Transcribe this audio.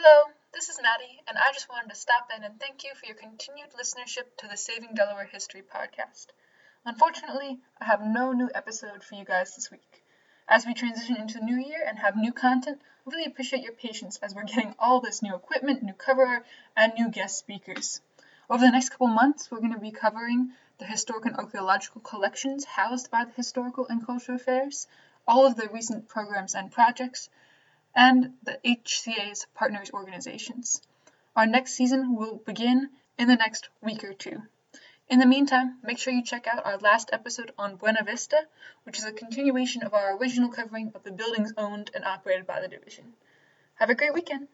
Hello, this is Maddie, and I just wanted to stop in and thank you for your continued listenership to the Saving Delaware History podcast. Unfortunately, I have no new episode for you guys this week. As we transition into the new year and have new content, I really appreciate your patience as we're getting all this new equipment, new cover art, and new guest speakers. Over the next couple months, we're going to be covering the historic and archaeological collections housed by the Historical and Cultural Affairs, all of the recent programs and projects, and the HCA's partners organizations. Our next season will begin in the next week or two. In the meantime, make sure you check out our last episode on Buena Vista, which is a continuation of our original covering of the buildings owned and operated by the division. Have a great weekend!